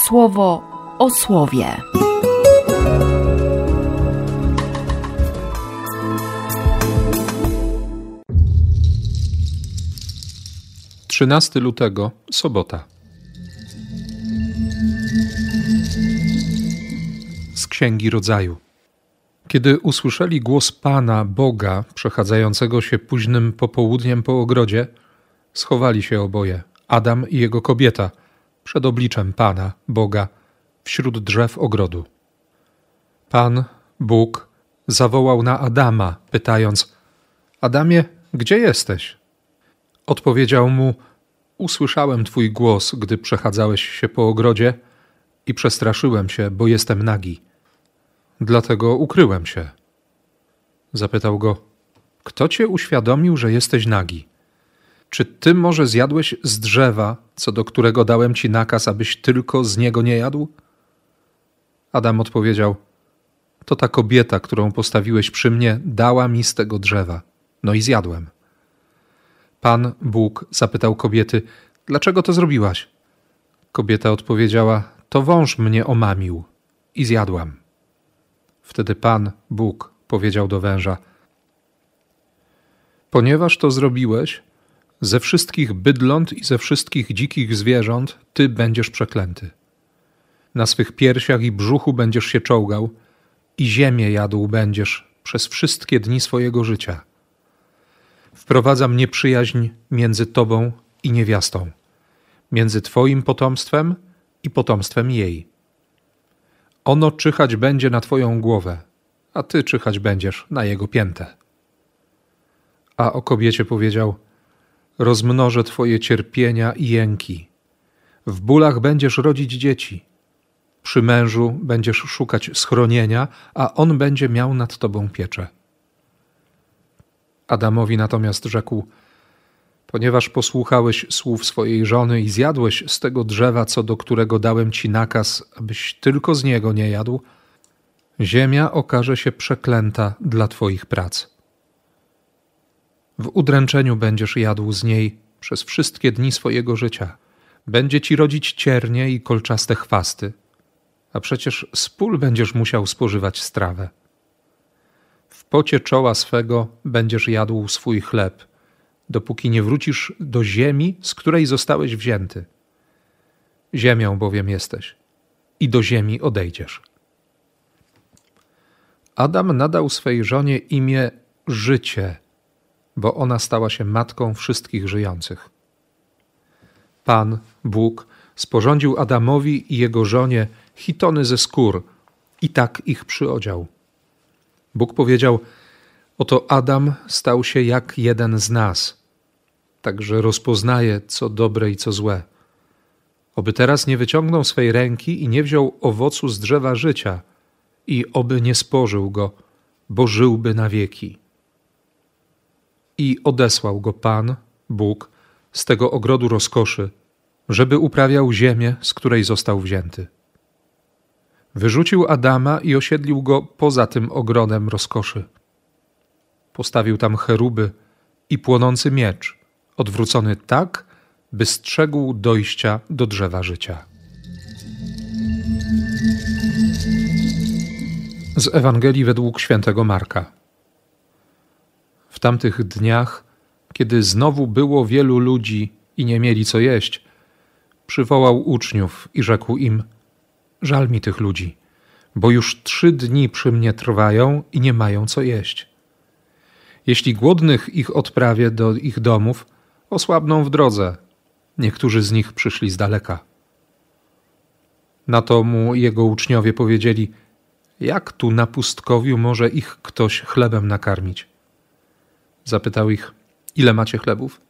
słowo o słowie. 13 lutego, sobota. Z Księgi Rodzaju. Kiedy usłyszeli głos Pana, Boga, przechadzającego się późnym popołudniem po ogrodzie, schowali się oboje, Adam i jego kobieta, przed obliczem Pana, Boga, wśród drzew ogrodu. Pan, Bóg, zawołał na Adama, pytając: Adamie, gdzie jesteś? Odpowiedział mu: Usłyszałem Twój głos, gdy przechadzałeś się po ogrodzie i przestraszyłem się, bo jestem nagi. Dlatego ukryłem się. Zapytał go: Kto cię uświadomił, że jesteś nagi? Czy ty może zjadłeś z drzewa, co do którego dałem ci nakaz, abyś tylko z niego nie jadł? Adam odpowiedział: To ta kobieta, którą postawiłeś przy mnie, dała mi z tego drzewa. No i zjadłem. Pan Bóg zapytał kobiety: Dlaczego to zrobiłaś? Kobieta odpowiedziała: To wąż mnie omamił i zjadłam. Wtedy Pan Bóg powiedział do węża: Ponieważ to zrobiłeś, ze wszystkich bydląt i ze wszystkich dzikich zwierząt ty będziesz przeklęty. Na swych piersiach i brzuchu będziesz się czołgał, i ziemię jadł będziesz przez wszystkie dni swojego życia wprowadzam nieprzyjaźń między tobą i niewiastą, między twoim potomstwem i potomstwem jej. Ono czyhać będzie na twoją głowę, a ty czyhać będziesz na jego piętę. A o kobiecie powiedział: Rozmnożę twoje cierpienia i jęki. W bólach będziesz rodzić dzieci. Przy mężu będziesz szukać schronienia, a on będzie miał nad tobą pieczę. Adamowi natomiast rzekł: Ponieważ posłuchałeś słów swojej żony i zjadłeś z tego drzewa, co do którego dałem ci nakaz, abyś tylko z niego nie jadł, ziemia okaże się przeklęta dla twoich prac. W udręczeniu będziesz jadł z niej przez wszystkie dni swojego życia. Będzie ci rodzić ciernie i kolczaste chwasty, a przecież z pól będziesz musiał spożywać strawę pocie czoła swego będziesz jadł swój chleb, dopóki nie wrócisz do ziemi, z której zostałeś wzięty. Ziemią bowiem jesteś i do ziemi odejdziesz. Adam nadał swej żonie imię Życie, bo ona stała się matką wszystkich żyjących. Pan, Bóg, sporządził Adamowi i jego żonie hitony ze skór i tak ich przyodział. Bóg powiedział: Oto Adam stał się jak jeden z nas, także rozpoznaje, co dobre i co złe. Oby teraz nie wyciągnął swej ręki i nie wziął owocu z drzewa życia, i oby nie spożył go, bo żyłby na wieki. I odesłał go Pan, Bóg, z tego ogrodu rozkoszy, żeby uprawiał ziemię, z której został wzięty. Wyrzucił Adama i osiedlił go poza tym ogrodem rozkoszy. Postawił tam cheruby i płonący miecz, odwrócony tak, by strzegł dojścia do drzewa życia. Z Ewangelii według świętego Marka. W tamtych dniach, kiedy znowu było wielu ludzi i nie mieli co jeść, przywołał uczniów i rzekł im – Żal mi tych ludzi, bo już trzy dni przy mnie trwają i nie mają co jeść. Jeśli głodnych ich odprawię do ich domów, osłabną w drodze. Niektórzy z nich przyszli z daleka. Na to mu jego uczniowie powiedzieli: Jak tu na pustkowiu może ich ktoś chlebem nakarmić? Zapytał ich: Ile macie chlebów?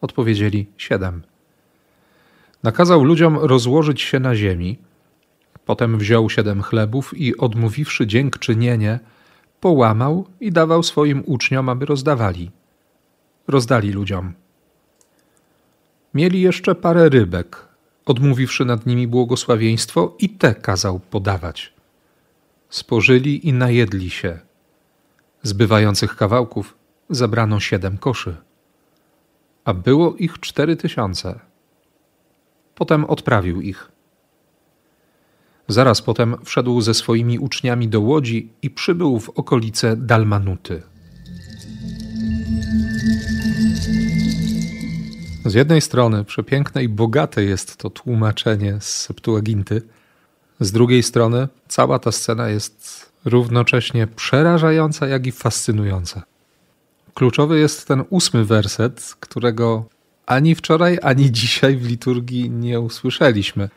Odpowiedzieli: Siedem. Nakazał ludziom rozłożyć się na ziemi Potem wziął siedem chlebów i odmówiwszy dziękczynienie, połamał i dawał swoim uczniom, aby rozdawali. Rozdali ludziom. Mieli jeszcze parę rybek, odmówiwszy nad nimi błogosławieństwo, i te kazał podawać. Spożyli i najedli się. Zbywających kawałków zabrano siedem koszy, a było ich cztery tysiące. Potem odprawił ich Zaraz potem wszedł ze swoimi uczniami do łodzi i przybył w okolice Dalmanuty. Z jednej strony przepiękne i bogate jest to tłumaczenie z Septuaginty, z drugiej strony cała ta scena jest równocześnie przerażająca, jak i fascynująca. Kluczowy jest ten ósmy werset, którego ani wczoraj, ani dzisiaj w liturgii nie usłyszeliśmy.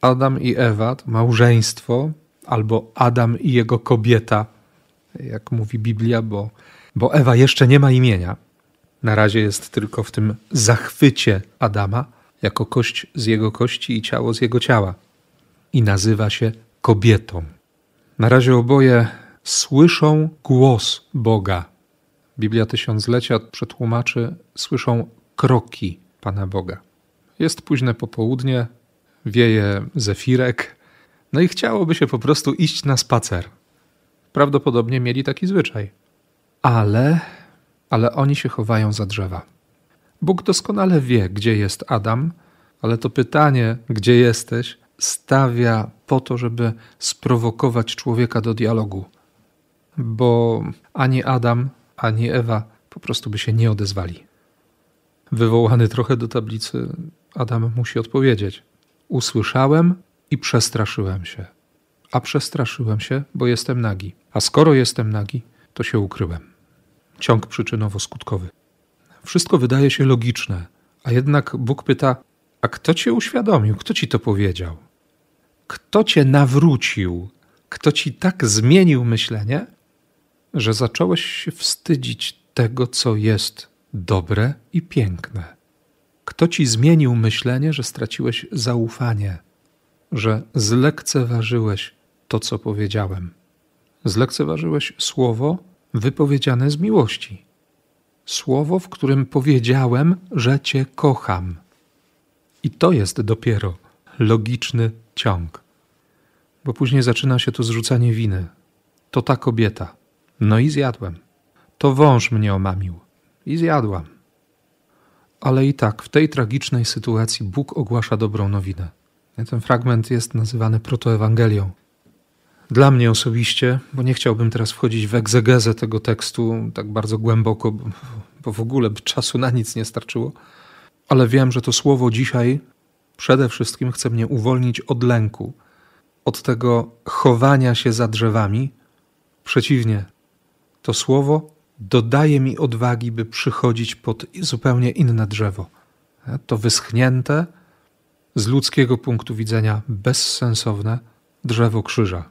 Adam i Ewa to małżeństwo, albo Adam i jego kobieta, jak mówi Biblia, bo, bo Ewa jeszcze nie ma imienia. Na razie jest tylko w tym zachwycie Adama, jako kość z jego kości i ciało z jego ciała. I nazywa się kobietą. Na razie oboje słyszą głos Boga. Biblia Tysiąclecia przetłumaczy, słyszą kroki Pana Boga. Jest późne popołudnie, wieje zefirek, no i chciałoby się po prostu iść na spacer. Prawdopodobnie mieli taki zwyczaj. Ale, ale oni się chowają za drzewa. Bóg doskonale wie, gdzie jest Adam, ale to pytanie, gdzie jesteś, stawia po to, żeby sprowokować człowieka do dialogu. Bo ani Adam, ani Ewa po prostu by się nie odezwali. Wywołany trochę do tablicy, Adam musi odpowiedzieć: Usłyszałem i przestraszyłem się. A przestraszyłem się, bo jestem nagi. A skoro jestem nagi, to się ukryłem. Ciąg przyczynowo-skutkowy. Wszystko wydaje się logiczne, a jednak Bóg pyta: A kto cię uświadomił? Kto ci to powiedział? Kto cię nawrócił? Kto ci tak zmienił myślenie, że zacząłeś się wstydzić tego, co jest dobre i piękne? Kto ci zmienił myślenie, że straciłeś zaufanie, że zlekceważyłeś to, co powiedziałem? Zlekceważyłeś słowo wypowiedziane z miłości. Słowo, w którym powiedziałem, że Cię kocham. I to jest dopiero logiczny ciąg. Bo później zaczyna się to zrzucanie winy. To ta kobieta. No i zjadłem. To wąż mnie omamił. I zjadłam. Ale i tak, w tej tragicznej sytuacji Bóg ogłasza dobrą nowinę. Ten fragment jest nazywany protoewangelią. Dla mnie osobiście, bo nie chciałbym teraz wchodzić w egzegezę tego tekstu tak bardzo głęboko, bo w ogóle by czasu na nic nie starczyło, ale wiem, że to słowo dzisiaj przede wszystkim chce mnie uwolnić od lęku, od tego chowania się za drzewami. Przeciwnie, to słowo dodaje mi odwagi, by przychodzić pod zupełnie inne drzewo. To wyschnięte, z ludzkiego punktu widzenia bezsensowne drzewo krzyża.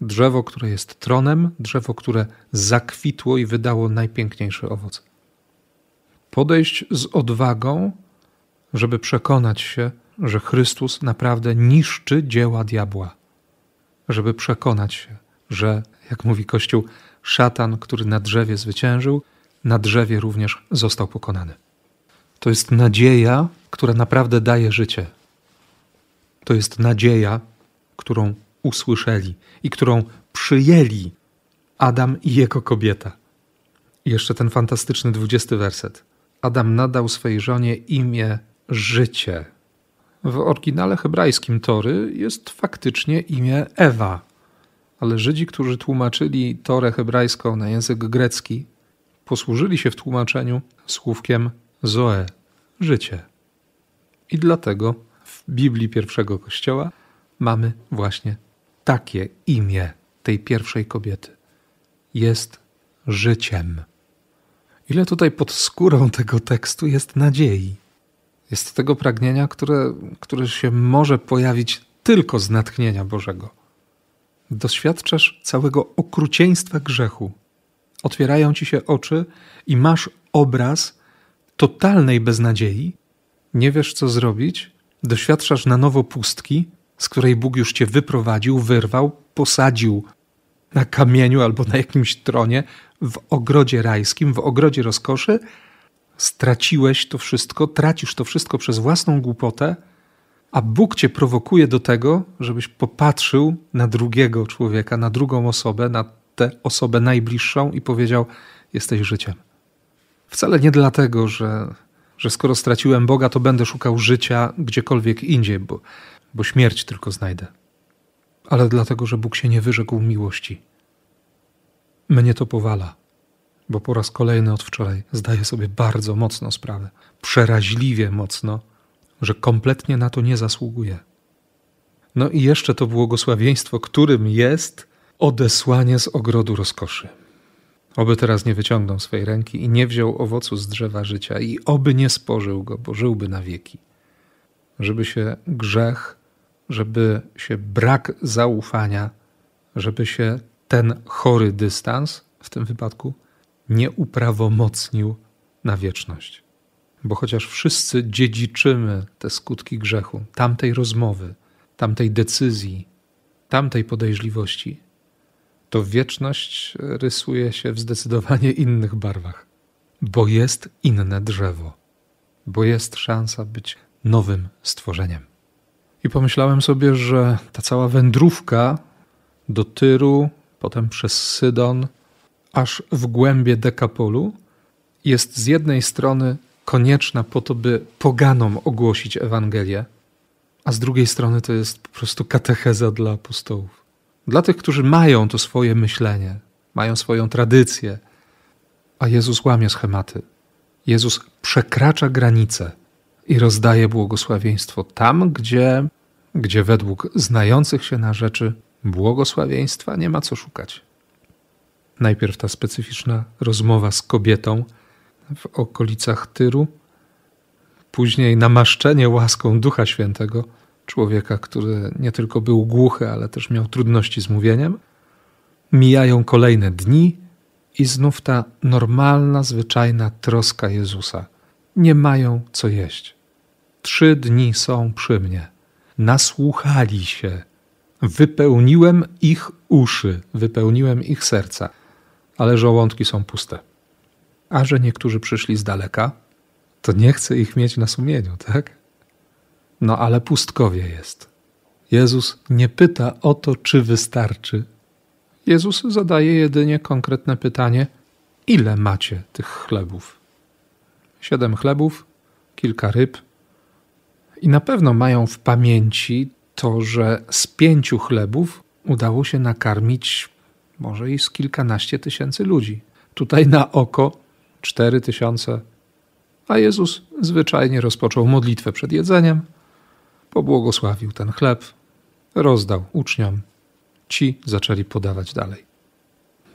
Drzewo, które jest tronem, drzewo, które zakwitło i wydało najpiękniejszy owoc. Podejść z odwagą, żeby przekonać się, że Chrystus naprawdę niszczy dzieła diabła. Żeby przekonać się, że, jak mówi Kościół, szatan, który na drzewie zwyciężył, na drzewie również został pokonany. To jest nadzieja, która naprawdę daje życie. To jest nadzieja, którą usłyszeli i którą przyjęli Adam i jego kobieta. I jeszcze ten fantastyczny dwudziesty werset. Adam nadał swej żonie imię życie. W oryginale hebrajskim Tory jest faktycznie imię Ewa, ale Żydzi, którzy tłumaczyli Torę hebrajską na język grecki, posłużyli się w tłumaczeniu słówkiem Zoe, życie. I dlatego w Biblii pierwszego kościoła mamy właśnie takie imię tej pierwszej kobiety. Jest życiem. Ile tutaj pod skórą tego tekstu jest nadziei. Jest tego pragnienia, które, które się może pojawić tylko z natchnienia Bożego. Doświadczasz całego okrucieństwa grzechu. Otwierają ci się oczy i masz obraz totalnej beznadziei. Nie wiesz, co zrobić, doświadczasz na nowo pustki, z której Bóg już cię wyprowadził, wyrwał, posadził na kamieniu albo na jakimś tronie w ogrodzie rajskim, w ogrodzie rozkoszy, straciłeś to wszystko, tracisz to wszystko przez własną głupotę, a Bóg cię prowokuje do tego, żebyś popatrzył na drugiego człowieka, na drugą osobę, na tę osobę najbliższą i powiedział: Jesteś życiem. Wcale nie dlatego, że, że skoro straciłem Boga, to będę szukał życia gdziekolwiek indziej, bo, bo śmierć tylko znajdę. ale dlatego, że Bóg się nie wyrzekł miłości. Mnie to powala, bo po raz kolejny od wczoraj zdaję sobie bardzo mocno sprawę, przeraźliwie mocno, że kompletnie na to nie zasługuję. No i jeszcze to błogosławieństwo, którym jest odesłanie z ogrodu rozkoszy. Oby teraz nie wyciągnął swej ręki i nie wziął owocu z drzewa życia, i oby nie spożył go, bo żyłby na wieki. Żeby się grzech, żeby się brak zaufania, żeby się ten chory dystans w tym wypadku nie uprawomocnił na wieczność. Bo chociaż wszyscy dziedziczymy te skutki grzechu, tamtej rozmowy, tamtej decyzji, tamtej podejrzliwości, to wieczność rysuje się w zdecydowanie innych barwach, bo jest inne drzewo, bo jest szansa być nowym stworzeniem. I pomyślałem sobie, że ta cała wędrówka do Tyru, potem przez Sydon, aż w głębie Dekapolu, jest z jednej strony konieczna po to, by poganom ogłosić Ewangelię, a z drugiej strony to jest po prostu katecheza dla apostołów. Dla tych, którzy mają to swoje myślenie, mają swoją tradycję, a Jezus łamie schematy. Jezus przekracza granice i rozdaje błogosławieństwo tam, gdzie, gdzie według znających się na rzeczy błogosławieństwa nie ma co szukać. Najpierw ta specyficzna rozmowa z kobietą w okolicach Tyru, później namaszczenie łaską Ducha Świętego człowieka, który nie tylko był głuchy, ale też miał trudności z mówieniem. Mijają kolejne dni i znów ta normalna, zwyczajna troska Jezusa. Nie mają co jeść. Trzy dni są przy mnie. Nasłuchali się. Wypełniłem ich uszy, wypełniłem ich serca, ale żołądki są puste. A że niektórzy przyszli z daleka, to nie chcę ich mieć na sumieniu, tak? No ale pustkowie jest. Jezus nie pyta o to, czy wystarczy. Jezus zadaje jedynie konkretne pytanie: ile macie tych chlebów? Siedem chlebów, kilka ryb. I na pewno mają w pamięci to, że z pięciu chlebów udało się nakarmić może i z kilkanaście tysięcy ludzi. Tutaj na oko cztery tysiące. A Jezus zwyczajnie rozpoczął modlitwę przed jedzeniem, pobłogosławił ten chleb, rozdał uczniom. Ci zaczęli podawać dalej.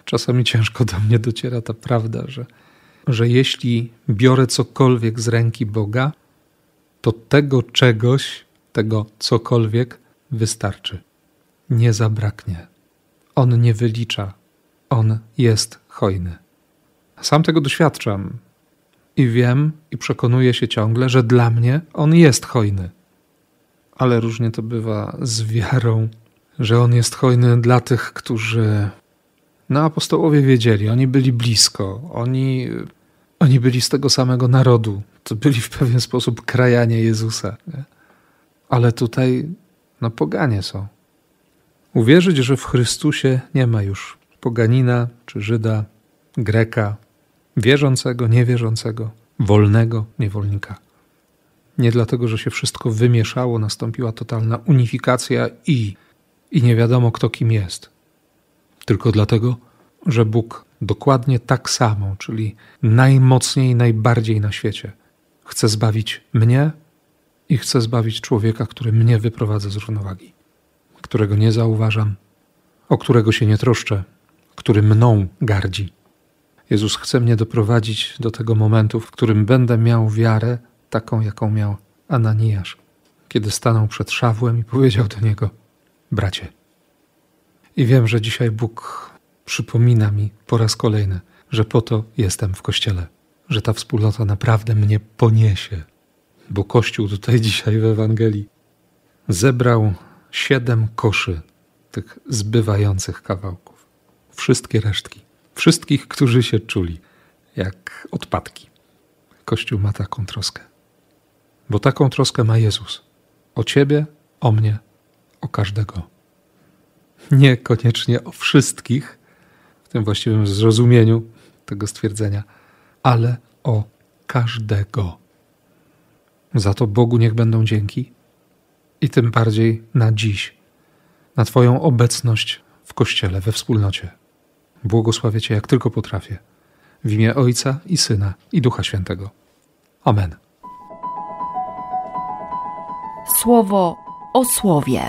Czasami ciężko do mnie dociera ta prawda, że, że jeśli biorę cokolwiek z ręki Boga, to tego czegoś, tego cokolwiek wystarczy. Nie zabraknie. On nie wylicza. On jest hojny. Sam tego doświadczam i wiem i przekonuję się ciągle, że dla mnie On jest hojny ale różnie to bywa z wiarą, że On jest hojny dla tych, którzy. No, apostołowie wiedzieli, oni byli blisko, oni, oni byli z tego samego narodu, to byli w pewien sposób krajanie Jezusa. Nie? Ale tutaj, no, poganie są. Uwierzyć, że w Chrystusie nie ma już poganina czy Żyda, Greka, wierzącego, niewierzącego, wolnego, niewolnika. Nie dlatego, że się wszystko wymieszało, nastąpiła totalna unifikacja i, i nie wiadomo kto kim jest. Tylko dlatego, że Bóg dokładnie tak samo, czyli najmocniej, najbardziej na świecie, chce zbawić mnie i chce zbawić człowieka, który mnie wyprowadza z równowagi, którego nie zauważam, o którego się nie troszczę, który mną gardzi. Jezus chce mnie doprowadzić do tego momentu, w którym będę miał wiarę, taką, jaką miał Ananiasz, kiedy stanął przed Szawłem i powiedział do niego: Bracie. I wiem, że dzisiaj Bóg przypomina mi po raz kolejny, że po to jestem w kościele, że ta wspólnota naprawdę mnie poniesie. Bo Kościół tutaj dzisiaj w Ewangelii zebrał siedem koszy tych zbywających kawałków. Wszystkie resztki. Wszystkich, którzy się czuli jak odpadki. Kościół ma taką troskę. Bo taką troskę ma Jezus. O ciebie, o mnie, o każdego. Niekoniecznie o wszystkich, w tym właściwym zrozumieniu tego stwierdzenia, ale o każdego. Za to Bogu niech będą dzięki i tym bardziej na dziś, na Twoją obecność w Kościele, we wspólnocie. Błogosławię Cię jak tylko potrafię. W imię Ojca i Syna i Ducha Świętego. Amen. Słowo o słowie.